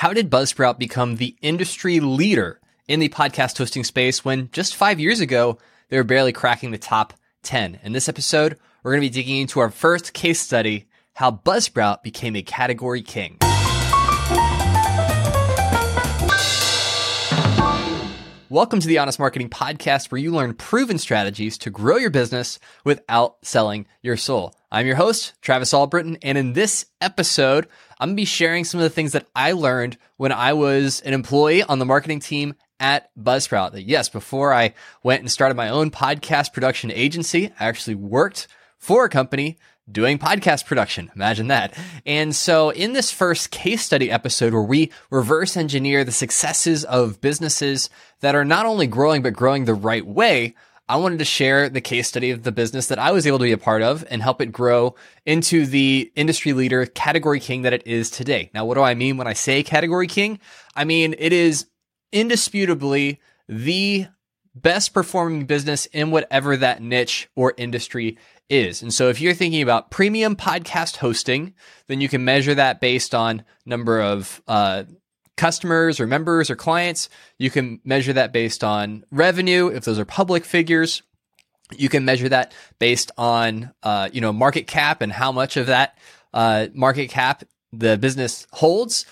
How did Buzzsprout become the industry leader in the podcast hosting space when just five years ago, they were barely cracking the top 10? In this episode, we're going to be digging into our first case study, how Buzzsprout became a category king. Welcome to the Honest Marketing Podcast, where you learn proven strategies to grow your business without selling your soul. I'm your host, Travis Albritton, and in this episode, I'm going to be sharing some of the things that I learned when I was an employee on the marketing team at Buzzsprout. That yes, before I went and started my own podcast production agency, I actually worked for a company doing podcast production. Imagine that. And so in this first case study episode where we reverse engineer the successes of businesses that are not only growing, but growing the right way, I wanted to share the case study of the business that I was able to be a part of and help it grow into the industry leader category king that it is today. Now, what do I mean when I say category king? I mean, it is indisputably the best performing business in whatever that niche or industry is. And so if you're thinking about premium podcast hosting, then you can measure that based on number of uh, customers or members or clients. You can measure that based on revenue, if those are public figures. You can measure that based on, uh, you know, market cap and how much of that uh, market cap the business holds.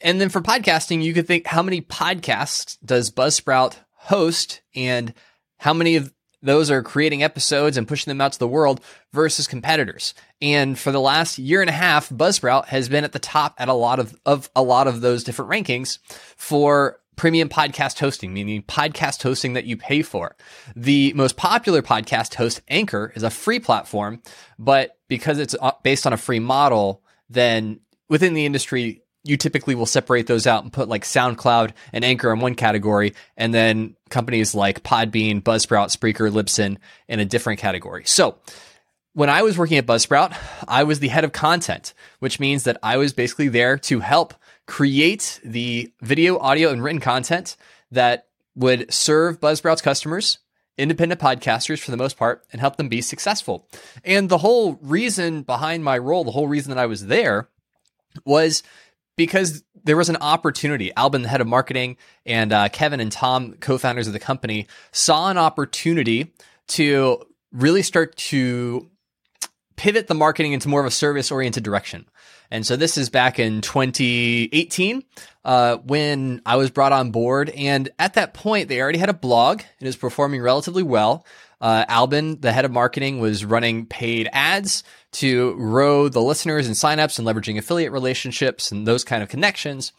And then for podcasting, you could think how many podcasts does Buzzsprout host and how many of those are creating episodes and pushing them out to the world versus competitors. And for the last year and a half, Buzzsprout has been at the top at a lot of, of a lot of those different rankings for premium podcast hosting, meaning podcast hosting that you pay for. The most popular podcast host, Anchor, is a free platform, but because it's uh, based on a free model, then within the industry, you typically will separate those out and put like SoundCloud and Anchor in one category, and then companies like Podbean, Buzzsprout, Spreaker, Libsyn in a different category. So when I was working at Buzzsprout, I was the head of content, which means that I was basically there to help create the video, audio, and written content that would serve Buzzsprout's customers, independent podcasters for the most part, and help them be successful. And the whole reason behind my role, the whole reason that I was there was because there was an opportunity. Alban, the head of marketing, and uh, Kevin and Tom, co-founders of the company, saw an opportunity to really start to pivot the marketing into more of a service-oriented direction. And so this is back in 2018 uh, when I was brought on board. And at that point, they already had a blog. And it was performing relatively well. Uh, Alban, the head of marketing, was running paid ads to grow the listeners and signups and leveraging affiliate relationships and those kind of connections.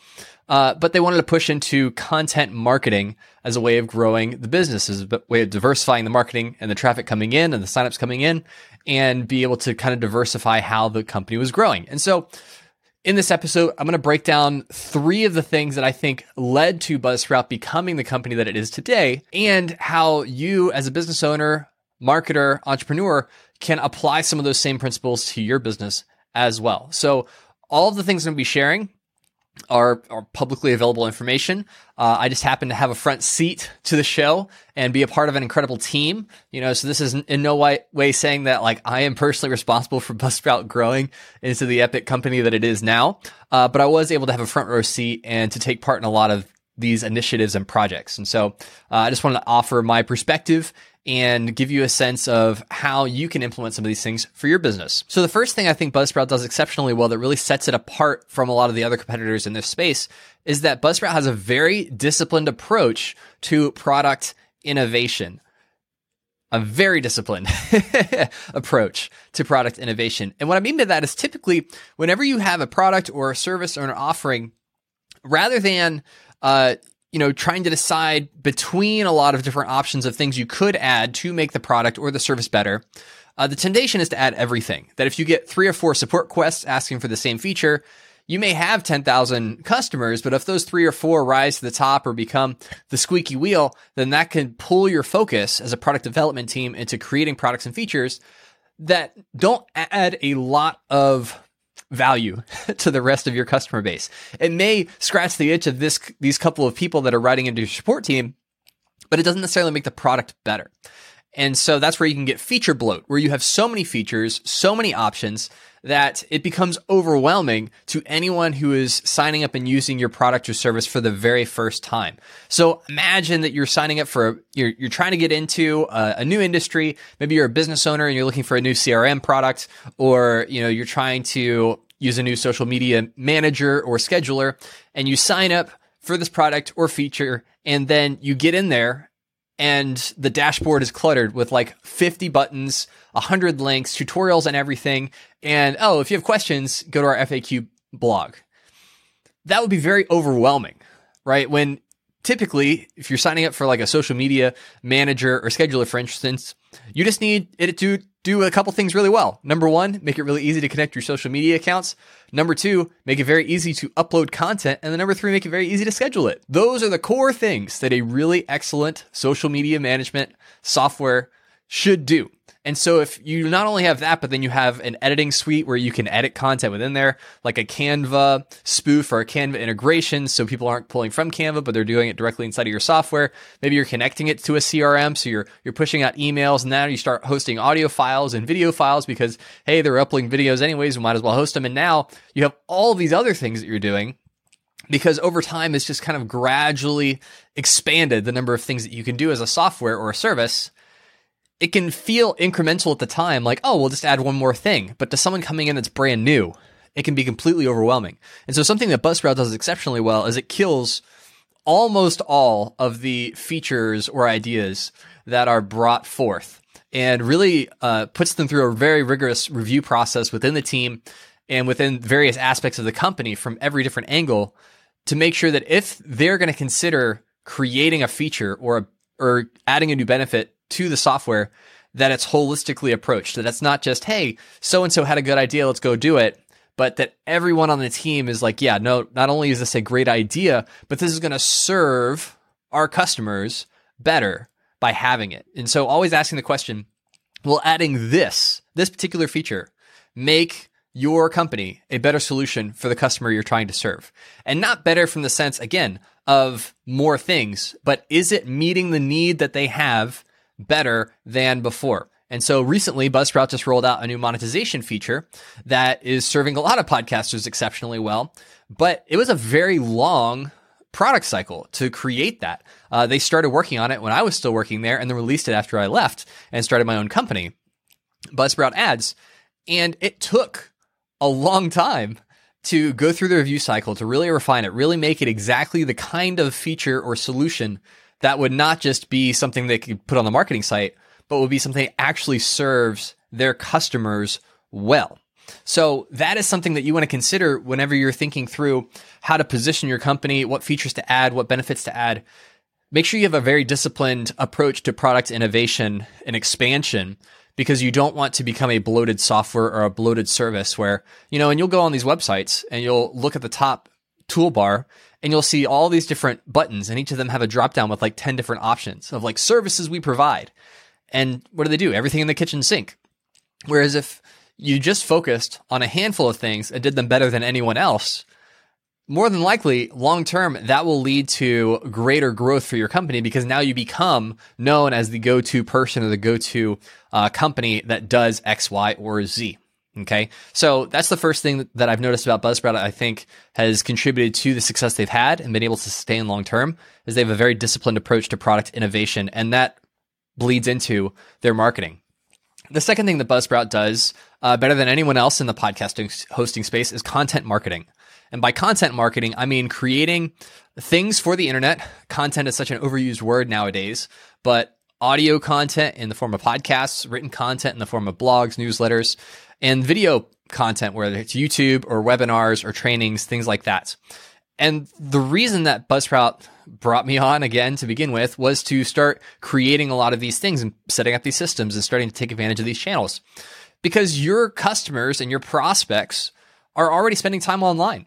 Uh, but they wanted to push into content marketing as a way of growing the business, as a way of diversifying the marketing and the traffic coming in and the signups coming in, and be able to kind of diversify how the company was growing. And so in this episode, I'm going to break down three of the things that I think led to Buzzsprout becoming the company that it is today and how you as a business owner, marketer, entrepreneur can apply some of those same principles to your business as well. So all of the things I'm going to be sharing are, are publicly available information. Uh, I just happen to have a front seat to the show and be a part of an incredible team. You know, so this is in no way, way saying that like I am personally responsible for Buzzsprout growing into the epic company that it is now. Uh, but I was able to have a front row seat and to take part in a lot of these initiatives and projects. And so uh, I just wanted to offer my perspective and give you a sense of how you can implement some of these things for your business. So the first thing I think Buzzsprout does exceptionally well that really sets it apart from a lot of the other competitors in this space is that Buzzsprout has a very disciplined approach to product innovation. A very disciplined approach to product innovation. And what I mean by that is typically whenever you have a product or a service or an offering, rather than uh, you know, trying to decide between a lot of different options of things you could add to make the product or the service better. Uh, the temptation is to add everything. That if you get three or four support quests asking for the same feature, you may have 10,000 customers, but if those three or four rise to the top or become the squeaky wheel, then that can pull your focus as a product development team into creating products and features that don't add a lot of value to the rest of your customer base. It may scratch the itch of this these couple of people that are writing into your support team, but it doesn't necessarily make the product better. And so that's where you can get feature bloat, where you have so many features, so many options that it becomes overwhelming to anyone who is signing up and using your product or service for the very first time. So imagine that you're signing up for, a, you're, you're trying to get into a, a, new industry. Maybe you're a business owner and you're looking for a new CRM product, or, you know, you're trying to use a new social media manager or scheduler and you sign up for this product or feature. And then you get in there and the dashboard is cluttered with like 50 buttons, 100 links, tutorials and everything. And oh, if you have questions, go to our FAQ blog. That would be very overwhelming, right? When typically, if you're signing up for like a social media manager or scheduler, for instance, you just need it to do a couple things really well. Number one, make it really easy to connect your social media accounts. Number two, make it very easy to upload content. And then number three, make it very easy to schedule it. Those are the core things that a really excellent social media management software should do. And so if you not only have that, but then you have an editing suite where you can edit content within there, like a Canva spoof or a Canva integration. So people aren't pulling from Canva, but they're doing it directly inside of your software. Maybe you're connecting it to a CRM. So you're, you're pushing out emails and now you start hosting audio files and video files because, hey, they're uploading videos anyways. We might as well host them. And now you have all these other things that you're doing because over time it's just kind of gradually expanded the number of things that you can do as a software or a service it can feel incremental at the time, like, oh, we'll just add one more thing. But to someone coming in that's brand new, it can be completely overwhelming. And so something that Buzzsprout does exceptionally well is it kills almost all of the features or ideas that are brought forth and really uh, puts them through a very rigorous review process within the team and within various aspects of the company from every different angle to make sure that if they're going to consider creating a feature or a, or adding a new benefit to the software that it's holistically approached. That it's not just, hey, so and so had a good idea, let's go do it. But that everyone on the team is like, yeah, no, not only is this a great idea, but this is going to serve our customers better by having it. And so always asking the question, will adding this, this particular feature, make your company a better solution for the customer you're trying to serve? And not better from the sense, again, of more things, but is it meeting the need that they have better than before. And so recently, Buzzsprout just rolled out a new monetization feature that is serving a lot of podcasters exceptionally well. But it was a very long product cycle to create that. Uh, they started working on it when I was still working there and then released it after I left and started my own company, Buzzsprout Ads. And it took a long time to go through the review cycle to really refine it, really make it exactly the kind of feature or solution that would not just be something they could put on the marketing site, but would be something that actually serves their customers well. So that is something that you want to consider whenever you're thinking through how to position your company, what features to add, what benefits to add. Make sure you have a very disciplined approach to product innovation and expansion because you don't want to become a bloated software or a bloated service where, you know, and you'll go on these websites and you'll look at the top toolbar and you'll see all these different buttons and each of them have a drop down with like 10 different options of like services we provide. And what do they do? Everything in the kitchen sink. Whereas if you just focused on a handful of things and did them better than anyone else, more than likely, long term, that will lead to greater growth for your company because now you become known as the go to person or the go to uh, company that does X, Y, or Z. Okay. So that's the first thing that I've noticed about Buzzsprout. I think has contributed to the success they've had and been able to sustain long term is they have a very disciplined approach to product innovation and that bleeds into their marketing. The second thing that Buzzsprout does uh, better than anyone else in the podcasting hosting space is content marketing. And by content marketing, I mean creating things for the internet. Content is such an overused word nowadays, but audio content in the form of podcasts, written content in the form of blogs, newsletters, and video content, whether it's YouTube or webinars or trainings, things like that. And the reason that Buzzsprout brought me on again to begin with was to start creating a lot of these things and setting up these systems and starting to take advantage of these channels. Because your customers and your prospects are already spending time online.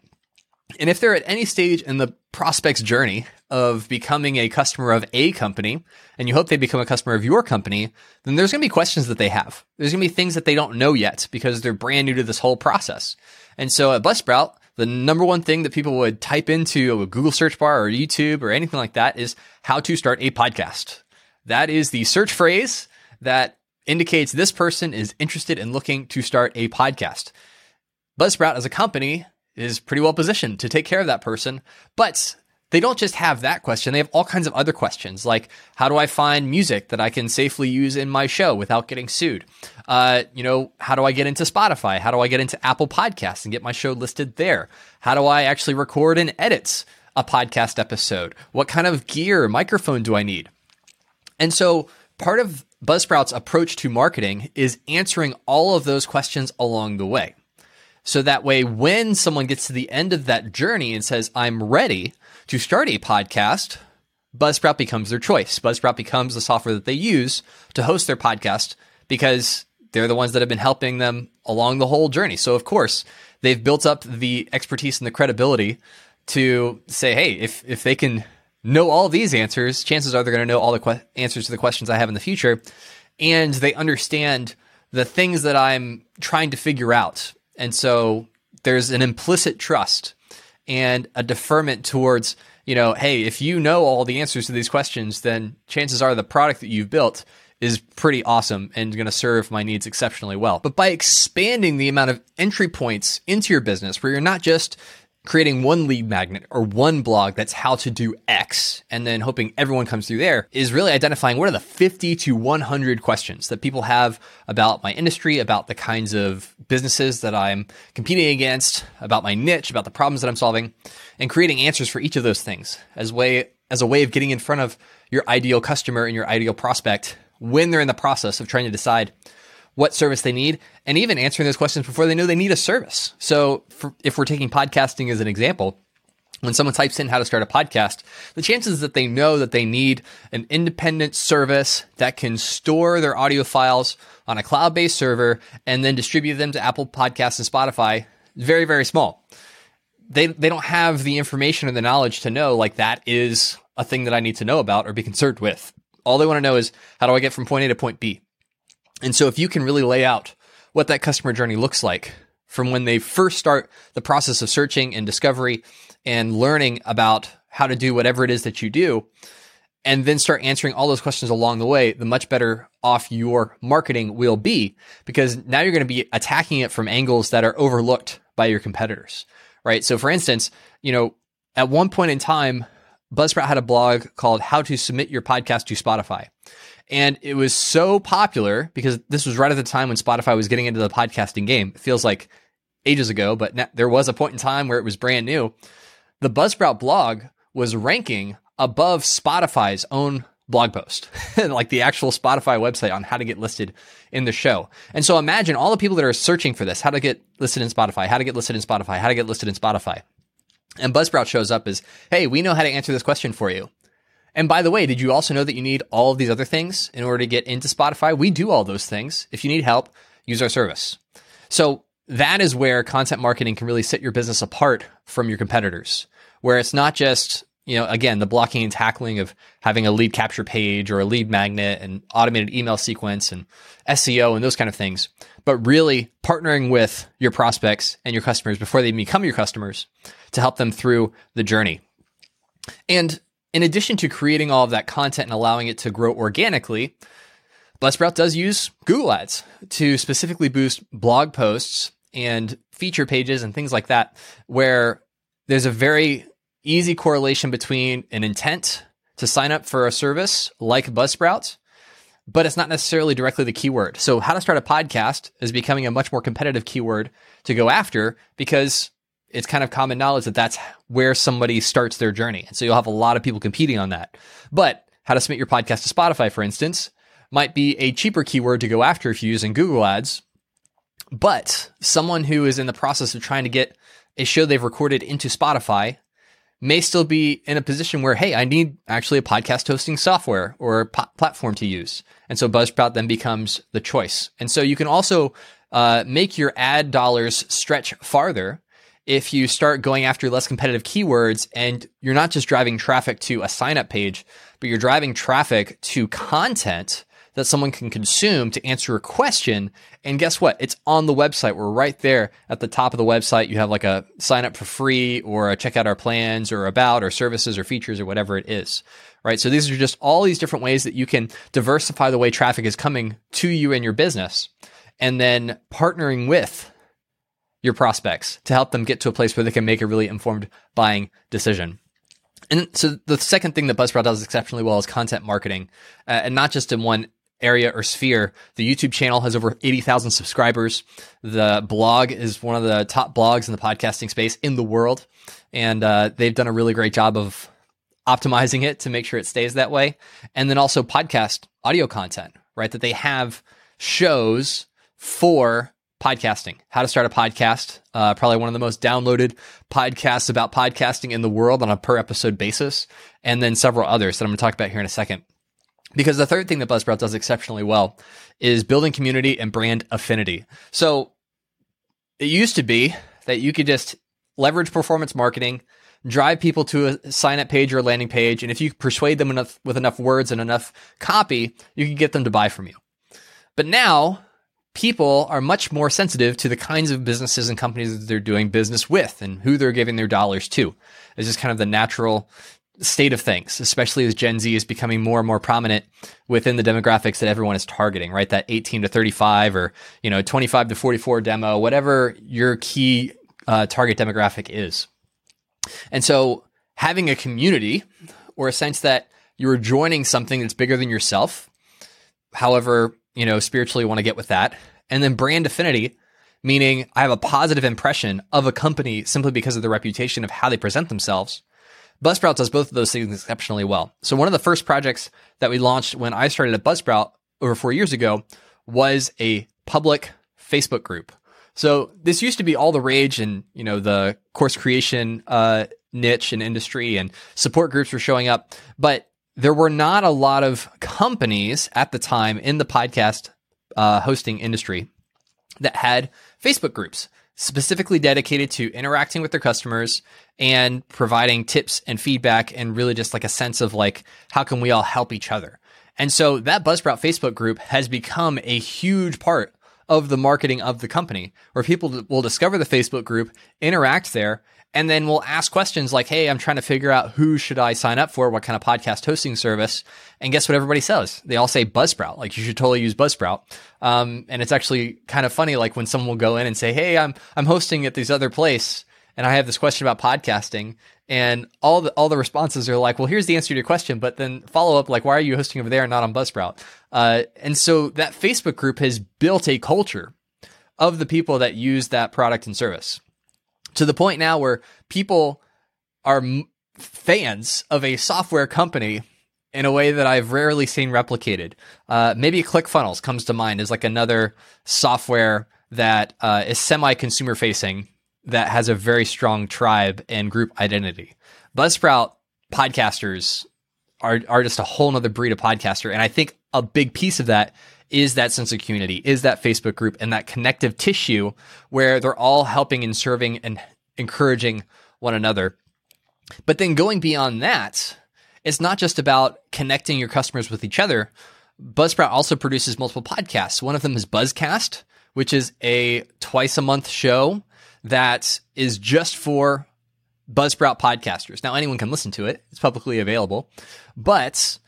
And if they're at any stage in the prospect's journey of becoming a customer of a company and you hope they become a customer of your company, then there's going to be questions that they have. There's going to be things that they don't know yet because they're brand new to this whole process. And so at Buzzsprout, the number one thing that people would type into a Google search bar or YouTube or anything like that is how to start a podcast. That is the search phrase that indicates this person is interested in looking to start a podcast. Buzzsprout as a company is pretty well positioned to take care of that person, but they don't just have that question. They have all kinds of other questions, like how do I find music that I can safely use in my show without getting sued? Uh, you know, how do I get into Spotify? How do I get into Apple Podcasts and get my show listed there? How do I actually record and edit a podcast episode? What kind of gear, microphone do I need? And so part of Buzzsprout's approach to marketing is answering all of those questions along the way. So that way, when someone gets to the end of that journey and says, I'm ready to start a podcast, Buzzsprout becomes their choice. Buzzsprout becomes the software that they use to host their podcast because they're the ones that have been helping them along the whole journey. So, of course, they've built up the expertise and the credibility to say, hey, if, if they can know all these answers, chances are they're going to know all the que- answers to the questions I have in the future. And they understand the things that I'm trying to figure out and so there's an implicit trust and a deferment towards, you know, hey, if you know all the answers to these questions, then chances are the product that you've built is pretty awesome and going to serve my needs exceptionally well. But by expanding the amount of entry points into your business where you're not just creating one lead magnet or one blog that's how to do X and then hoping everyone comes through there is really identifying what are the 50 to 100 questions that people have about my industry, about the kinds of businesses that I'm competing against, about my niche, about the problems that I'm solving, and creating answers for each of those things as way as a way of getting in front of your ideal customer and your ideal prospect when they're in the process of trying to decide what service they need, and even answering those questions before they know they need a service. So, for, if we're taking podcasting as an example, when someone types in how to start a podcast, the chances that they know that they need an independent service that can store their audio files on a cloud based server and then distribute them to Apple Podcasts and Spotify very, very small. They, they don't have the information or the knowledge to know like that is a thing that I need to know about or be concerned with. All they want to know is how do I get from point A to point B? And so if you can really lay out what that customer journey looks like from when they first start the process of searching and discovery and learning about how to do whatever it is that you do, and then start answering all those questions along the way, the much better off your marketing will be because now you're going to be attacking it from angles that are overlooked by your competitors, right? So for instance, you know, at one point in time, Buzzsprout had a blog called How to Submit Your Podcast to Spotify. And it was so popular because this was right at the time when Spotify was getting into the podcasting game. It feels like ages ago, but there was a point in time where it was brand new. The Buzzsprout blog was ranking above Spotify's own blog post, like the actual Spotify website on how to get listed in the show. And so imagine all the people that are searching for this, how to get listed in Spotify, how to get listed in Spotify, how to get listed in Spotify. And Buzzsprout shows up as, hey, we know how to answer this question for you. And by the way, did you also know that you need all of these other things in order to get into Spotify? We do all those things. If you need help, use our service. So that is where content marketing can really set your business apart from your competitors, where it's not just, you know, again, the blocking and tackling of having a lead capture page or a lead magnet and automated email sequence and SEO and those kind of things, but really partnering with your prospects and your customers before they become your customers to help them through the journey. And in addition to creating all of that content and allowing it to grow organically, Buzzsprout does use Google Ads to specifically boost blog posts and feature pages and things like that, where there's a very easy correlation between an intent to sign up for a service like Buzzsprout, but it's not necessarily directly the keyword. So, how to start a podcast is becoming a much more competitive keyword to go after because it's kind of common knowledge that that's where somebody starts their journey. And so you'll have a lot of people competing on that. But how to submit your podcast to Spotify, for instance, might be a cheaper keyword to go after if you're using Google Ads. But someone who is in the process of trying to get a show they've recorded into Spotify may still be in a position where, hey, I need actually a podcast hosting software or po- platform to use. And so Buzzsprout then becomes the choice. And so you can also uh, make your ad dollars stretch farther if you start going after less competitive keywords and you're not just driving traffic to a sign up page, but you're driving traffic to content that someone can consume to answer a question. And guess what? It's on the website. We're right there at the top of the website. You have like a sign up for free or a check out our plans or about or services or features or whatever it is. Right. So these are just all these different ways that you can diversify the way traffic is coming to you and your business and then partnering with your prospects to help them get to a place where they can make a really informed buying decision. And so the second thing that Buzzsprout does exceptionally well is content marketing, uh, and not just in one area or sphere. The YouTube channel has over 80,000 subscribers. The blog is one of the top blogs in the podcasting space in the world. And uh, they've done a really great job of optimizing it to make sure it stays that way. And then also podcast audio content, right? That they have shows for podcasting, how to start a podcast. Uh, probably one of the most downloaded podcasts about podcasting in the world on a per episode basis, and then several others that I'm going to talk about here in a second. Because the third thing that Buzzsprout does exceptionally well is building community and brand affinity. So it used to be that you could just leverage performance marketing, drive people to a sign up page or a landing page, and if you persuade them enough with enough words and enough copy, you can get them to buy from you. But now people are much more sensitive to the kinds of businesses and companies that they're doing business with and who they're giving their dollars to. It's just kind of the natural state of things, especially as Gen Z is becoming more and more prominent within the demographics that everyone is targeting, right? That 18 to 35 or, you know, 25 to 44 demo, whatever your key uh, target demographic is. And so having a community or a sense that you're joining something that's bigger than yourself, however you know, spiritually want to get with that. And then brand affinity, meaning I have a positive impression of a company simply because of the reputation of how they present themselves. Buzzsprout does both of those things exceptionally well. So one of the first projects that we launched when I started at Buzzsprout over four years ago was a public Facebook group. So this used to be all the rage and, you know, the course creation, uh, niche and industry and support groups were showing up. But there were not a lot of companies at the time in the podcast uh, hosting industry that had Facebook groups specifically dedicated to interacting with their customers and providing tips and feedback and really just like a sense of like how can we all help each other. And so that Buzzsprout Facebook group has become a huge part of the marketing of the company where people will discover the Facebook group, interact there, and then we'll ask questions like, "Hey, I'm trying to figure out who should I sign up for, what kind of podcast hosting service." And guess what everybody says? They all say Buzzsprout. Like you should totally use Buzzsprout. Um, and it's actually kind of funny, like when someone will go in and say, "Hey, I'm I'm hosting at this other place, and I have this question about podcasting," and all the all the responses are like, "Well, here's the answer to your question," but then follow up like, "Why are you hosting over there and not on Buzzsprout?" Uh, and so that Facebook group has built a culture of the people that use that product and service to the point now where people are m- fans of a software company in a way that I've rarely seen replicated. Uh, maybe ClickFunnels comes to mind as like another software that uh, is semi consumer facing that has a very strong tribe and group identity. Buzzsprout podcasters are, are just a whole nother breed of podcaster. And I think a big piece of that is that sense of community, is that Facebook group and that connective tissue where they're all helping and serving and encouraging one another. But then going beyond that, it's not just about connecting your customers with each other. Buzzsprout also produces multiple podcasts. One of them is Buzzcast, which is a twice a month show that is just for Buzzsprout podcasters. Now, anyone can listen to it, it's publicly available. But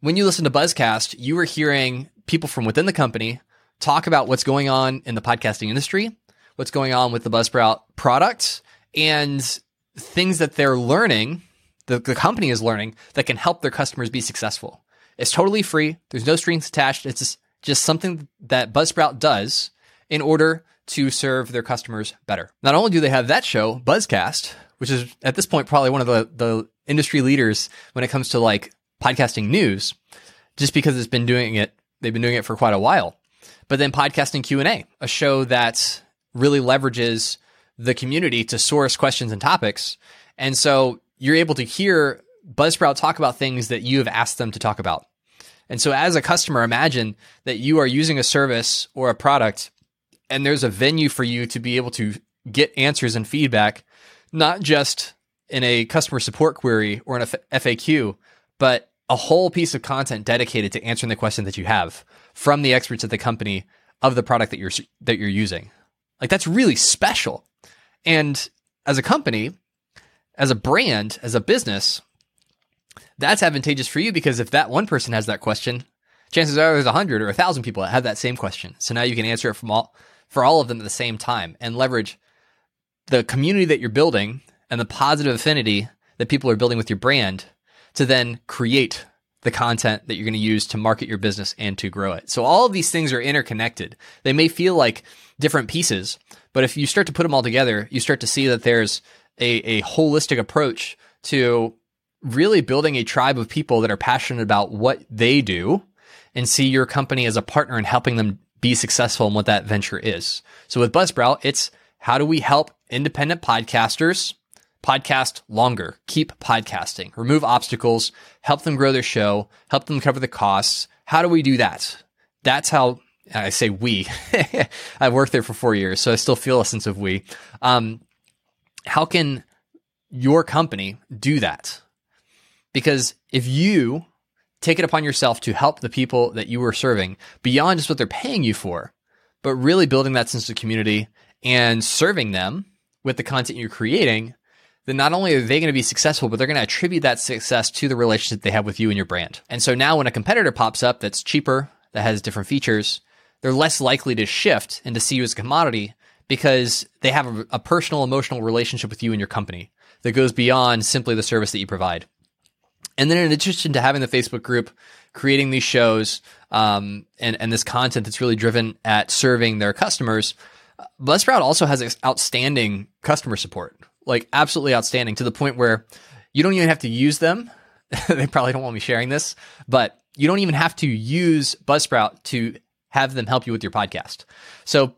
when you listen to Buzzcast, you are hearing people from within the company talk about what's going on in the podcasting industry, what's going on with the Buzzsprout products, and things that they're learning, the, the company is learning that can help their customers be successful. It's totally free. There's no strings attached. It's just, just something that Buzzsprout does in order to serve their customers better. Not only do they have that show, Buzzcast, which is at this point probably one of the, the industry leaders when it comes to like podcasting news, just because it's been doing it, they've been doing it for quite a while. But then podcasting Q&A, a show that really leverages the community to source questions and topics. And so you're able to hear Buzzsprout talk about things that you have asked them to talk about. And so as a customer, imagine that you are using a service or a product and there's a venue for you to be able to get answers and feedback, not just in a customer support query or in a FAQ, but a whole piece of content dedicated to answering the question that you have. from the experts at the company of the product that you're that you're using. Like that's really special. And as a company, as a brand, as a business, that's advantageous for you because if that one person has that question, chances are there's a hundred or a thousand people that have that same question. So now you can answer it from all for all of them at the same time and leverage the community that you're building and the positive affinity that people are building with your brand to then create the content that you're going to use to market your business and to grow it. So all of these things are interconnected. They may feel like different pieces, but if you start to put them all together, you start to see that there's a, a holistic approach to really building a tribe of people that are passionate about what they do and see your company as a partner in helping them be successful in what that venture is. So with Buzzsprout, it's how do we help independent podcasters podcast longer, keep podcasting, remove obstacles, help them grow their show, help them cover the costs. How do we do that? That's how I say we. I've worked there for four years, so I still feel a sense of we. Um, how can your company do that? Because if you take it upon yourself to help the people that you are serving beyond just what they're paying you for, but really building that sense of community and serving them with the content you're creating, then not only are they going to be successful, but they're going to attribute that success to the relationship they have with you and your brand. And so now when a competitor pops up that's cheaper, that has different features, they're less likely to shift and to see you as a commodity because they have a, a personal, emotional relationship with you and your company that goes beyond simply the service that you provide. And then in addition to having the Facebook group, creating these shows, um, and, and this content that's really driven at serving their customers, Buzzsprout also has outstanding customer support like absolutely outstanding to the point where you don't even have to use them. they probably don't want me sharing this, but you don't even have to use Buzzsprout to have them help you with your podcast. So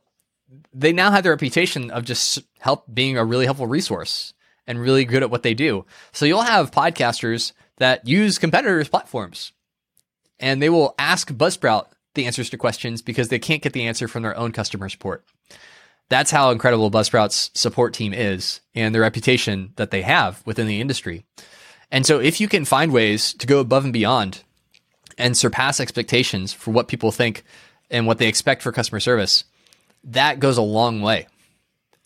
they now have the reputation of just help being a really helpful resource and really good at what they do. So you'll have podcasters that use competitors' platforms and they will ask Buzzsprout the answers to questions because they can't get the answer from their own customer support. That's how incredible Buzzsprout's support team is and the reputation that they have within the industry. And so if you can find ways to go above and beyond and surpass expectations for what people think and what they expect for customer service, that goes a long way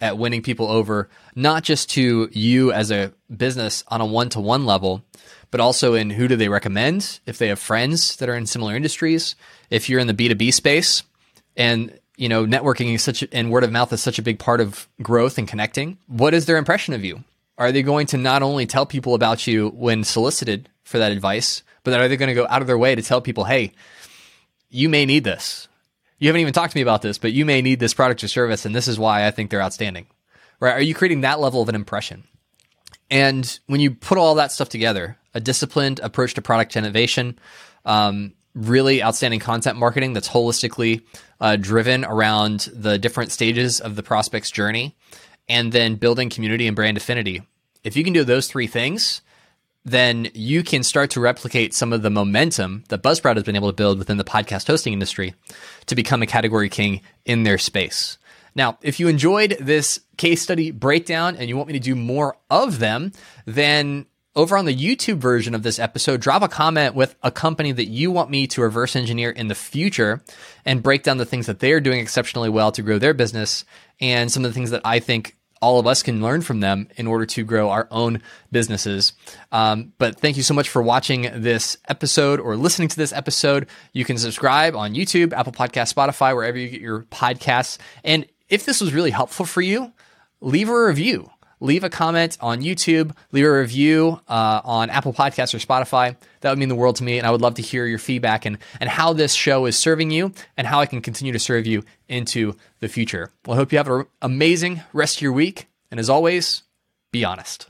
at winning people over, not just to you as a business on a one to one level, but also in who do they recommend, if they have friends that are in similar industries, if you're in the B2B space and you know, networking is such and word of mouth is such a big part of growth and connecting. What is their impression of you? Are they going to not only tell people about you when solicited for that advice, but are they going to go out of their way to tell people, hey, you may need this. You haven't even talked to me about this, but you may need this product or service, and this is why I think they're outstanding. Right? Are you creating that level of an impression? And when you put all that stuff together, a disciplined approach to product innovation, um, really outstanding content marketing that's holistically uh, driven around the different stages of the prospect's journey, and then building community and brand affinity. If you can do those three things, then you can start to replicate some of the momentum that Buzzsprout has been able to build within the podcast hosting industry to become a category king in their space. Now, if you enjoyed this case study breakdown and you want me to do more of them, then over on the YouTube version of this episode, drop a comment with a company that you want me to reverse engineer in the future and break down the things that they're doing exceptionally well to grow their business and some of the things that I think all of us can learn from them in order to grow our own businesses. Um, but thank you so much for watching this episode or listening to this episode. You can subscribe on YouTube, Apple Podcast, Spotify, wherever you get your podcasts. And if this was really helpful for you, leave a review leave a comment on YouTube, leave a review uh, on Apple Podcasts or Spotify. That would mean the world to me, and I would love to hear your feedback and, and how this show is serving you and how I can continue to serve you into the future. Well, I hope you have an amazing rest of your week, and as always, be honest.